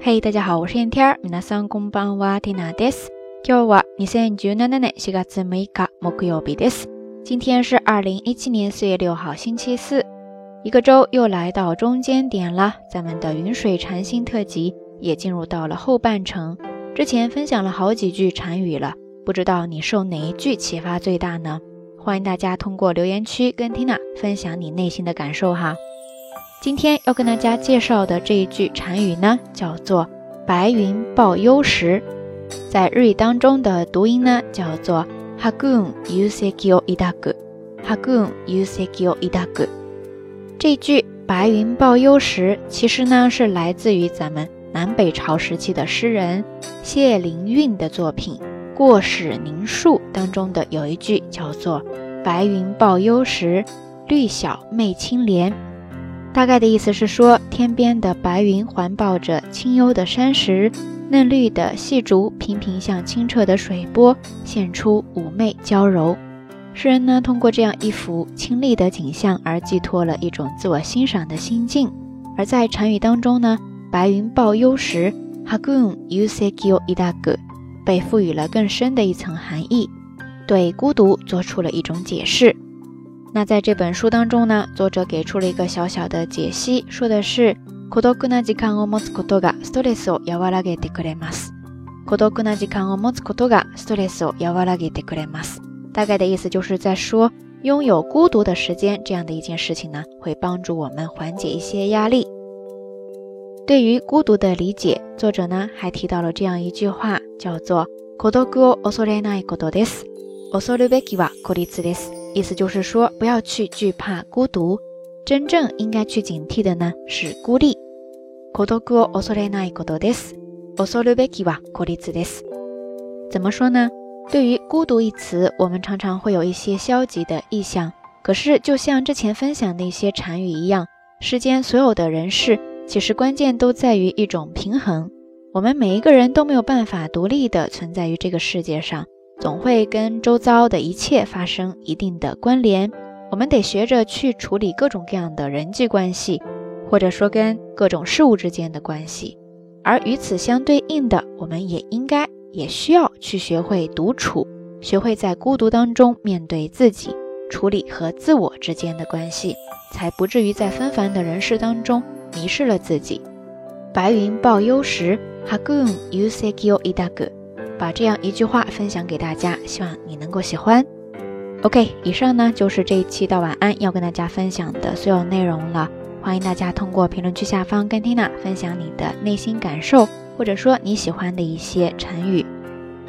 嘿，大家好，我是燕天儿。皆さんこんばんは、ティナです。今日は二千十七年四月六日木曜日です。今天是二零一七年四月六号星期四，一个周又来到中间点了。咱们的云水禅心特辑也进入到了后半程。之前分享了好几句禅语了，不知道你受哪一句启发最大呢？欢迎大家通过留言区跟 Tina 分享你内心的感受哈。 今天要跟大家介绍的这一句禅语呢，叫做“白云抱优石”。在日语当中的读音呢，叫做 “hagun yusekyo idagu”。hagun yusekyo idagu。这句“白云抱优石”其实呢，是来自于咱们南北朝时期的诗人谢灵运的作品《过史凝树》当中的有一句叫做“白云抱优石，绿小媚青莲”。大概的意思是说，天边的白云环抱着清幽的山石，嫩绿的细竹频频向清澈的水波现出妩媚娇柔。诗人呢，通过这样一幅清丽的景象而寄托了一种自我欣赏的心境。而在禅语当中呢，白云抱幽时，hagun yusekyo idagu，被赋予了更深的一层含义，对孤独做出了一种解释。那在这本书当中呢，作者给出了一个小小的解析，说的是孤独な時間を持つことがストレスを和らげてくれます。孤独な時間を持つことがストレスを和らげてくれます。大概的意思就是在说，拥有孤独的时间这样的一件事情呢，会帮助我们缓解一些压力。对于孤独的理解，作者呢还提到了这样一句话，叫做孤独を恐れないことです。恐るべきは孤立です。 意思就是说，不要去惧怕孤独，真正应该去警惕的呢是孤立。怎么说呢？对于孤独一词，我们常常会有一些消极的意向。可是，就像之前分享的一些禅语一样，世间所有的人事，其实关键都在于一种平衡。我们每一个人都没有办法独立的存在于这个世界上。总会跟周遭的一切发生一定的关联，我们得学着去处理各种各样的人际关系，或者说跟各种事物之间的关系。而与此相对应的，我们也应该也需要去学会独处，学会在孤独当中面对自己，处理和自我之间的关系，才不至于在纷繁的人世当中迷失了自己。白云抱幽时，hagun yusekyo idagu。把这样一句话分享给大家，希望你能够喜欢。OK，以上呢就是这一期的晚安要跟大家分享的所有内容了。欢迎大家通过评论区下方跟 Tina 分享你的内心感受，或者说你喜欢的一些成语。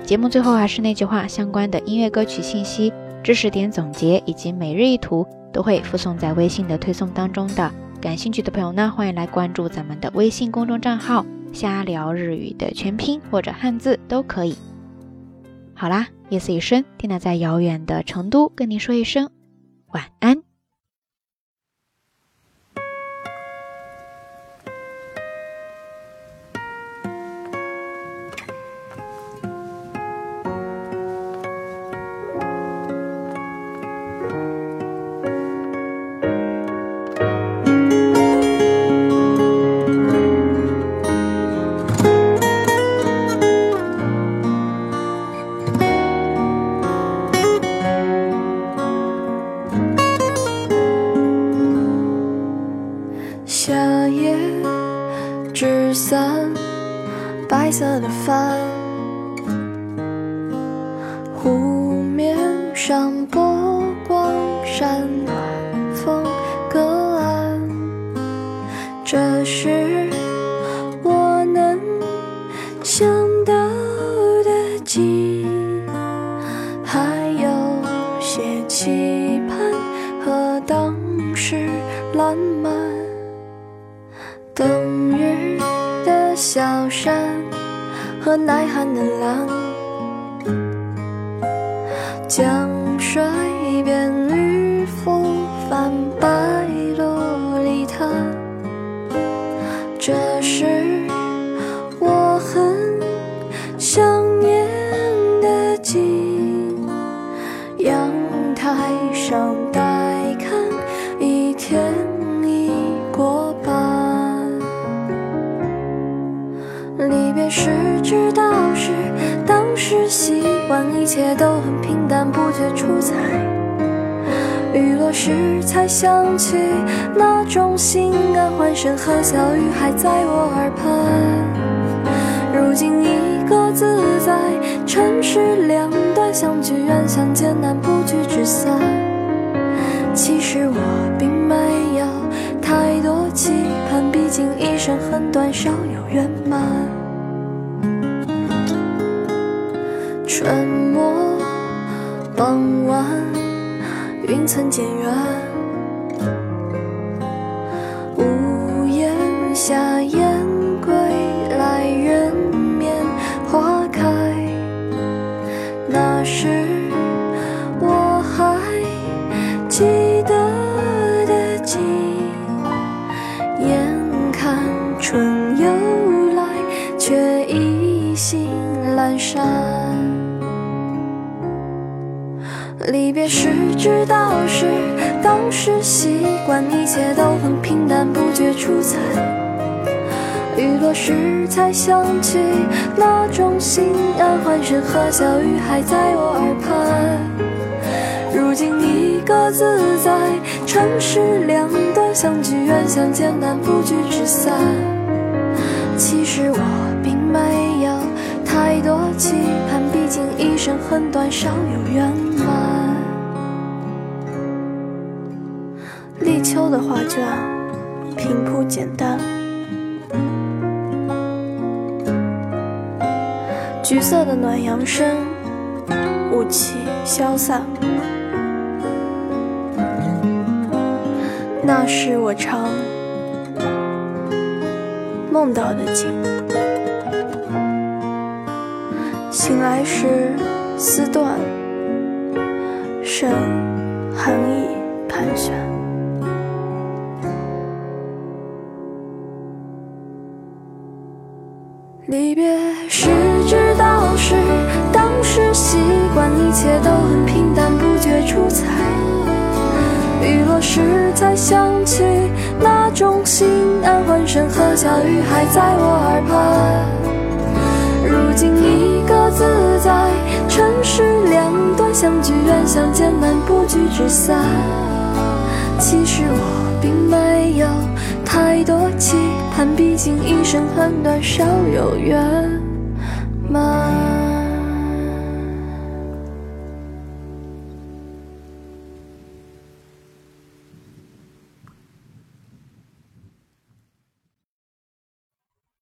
节目最后还是那句话，相关的音乐歌曲信息、知识点总结以及每日一图都会附送在微信的推送当中的。感兴趣的朋友呢，欢迎来关注咱们的微信公众账号。瞎聊日语的全拼或者汉字都可以。好啦，夜色已深，听娜在遥远的成都跟您说一声晚安。白色的帆，湖面上波光闪，小山。和耐寒的狼，江离别时知道是当时习惯，一切都很平淡，不觉出彩。雨落时才想起那种心安，欢声和笑语还在我耳畔。如今一个自在，尘世两端，相聚远相见难，不聚只散。其实我并没有太多期盼，竟一生很短，少有圆满。春末傍晚，云层渐远，屋檐下阑珊。离别时知道是当时习惯，一切都很平淡，不觉出彩。雨落时才想起那种心安，欢声和笑语还在我耳畔。如今你各自在，城市两端，相聚远相见难，不聚只散。其实我期盼，毕竟一生很短，少有圆满。立秋的画卷，平铺简单。橘色的暖阳升，雾气消散。那是我常梦到的景。醒来时丝断，剩寒意盘旋。离别时知道是当时习惯，一切都很平淡，不觉出彩。雨落时才想起那种心安，欢声和笑语还在我耳畔。如今已自在，尘世两端，相聚远相见难，不聚只散。其实我并没有太多期盼，毕竟一生很短，少有圆满。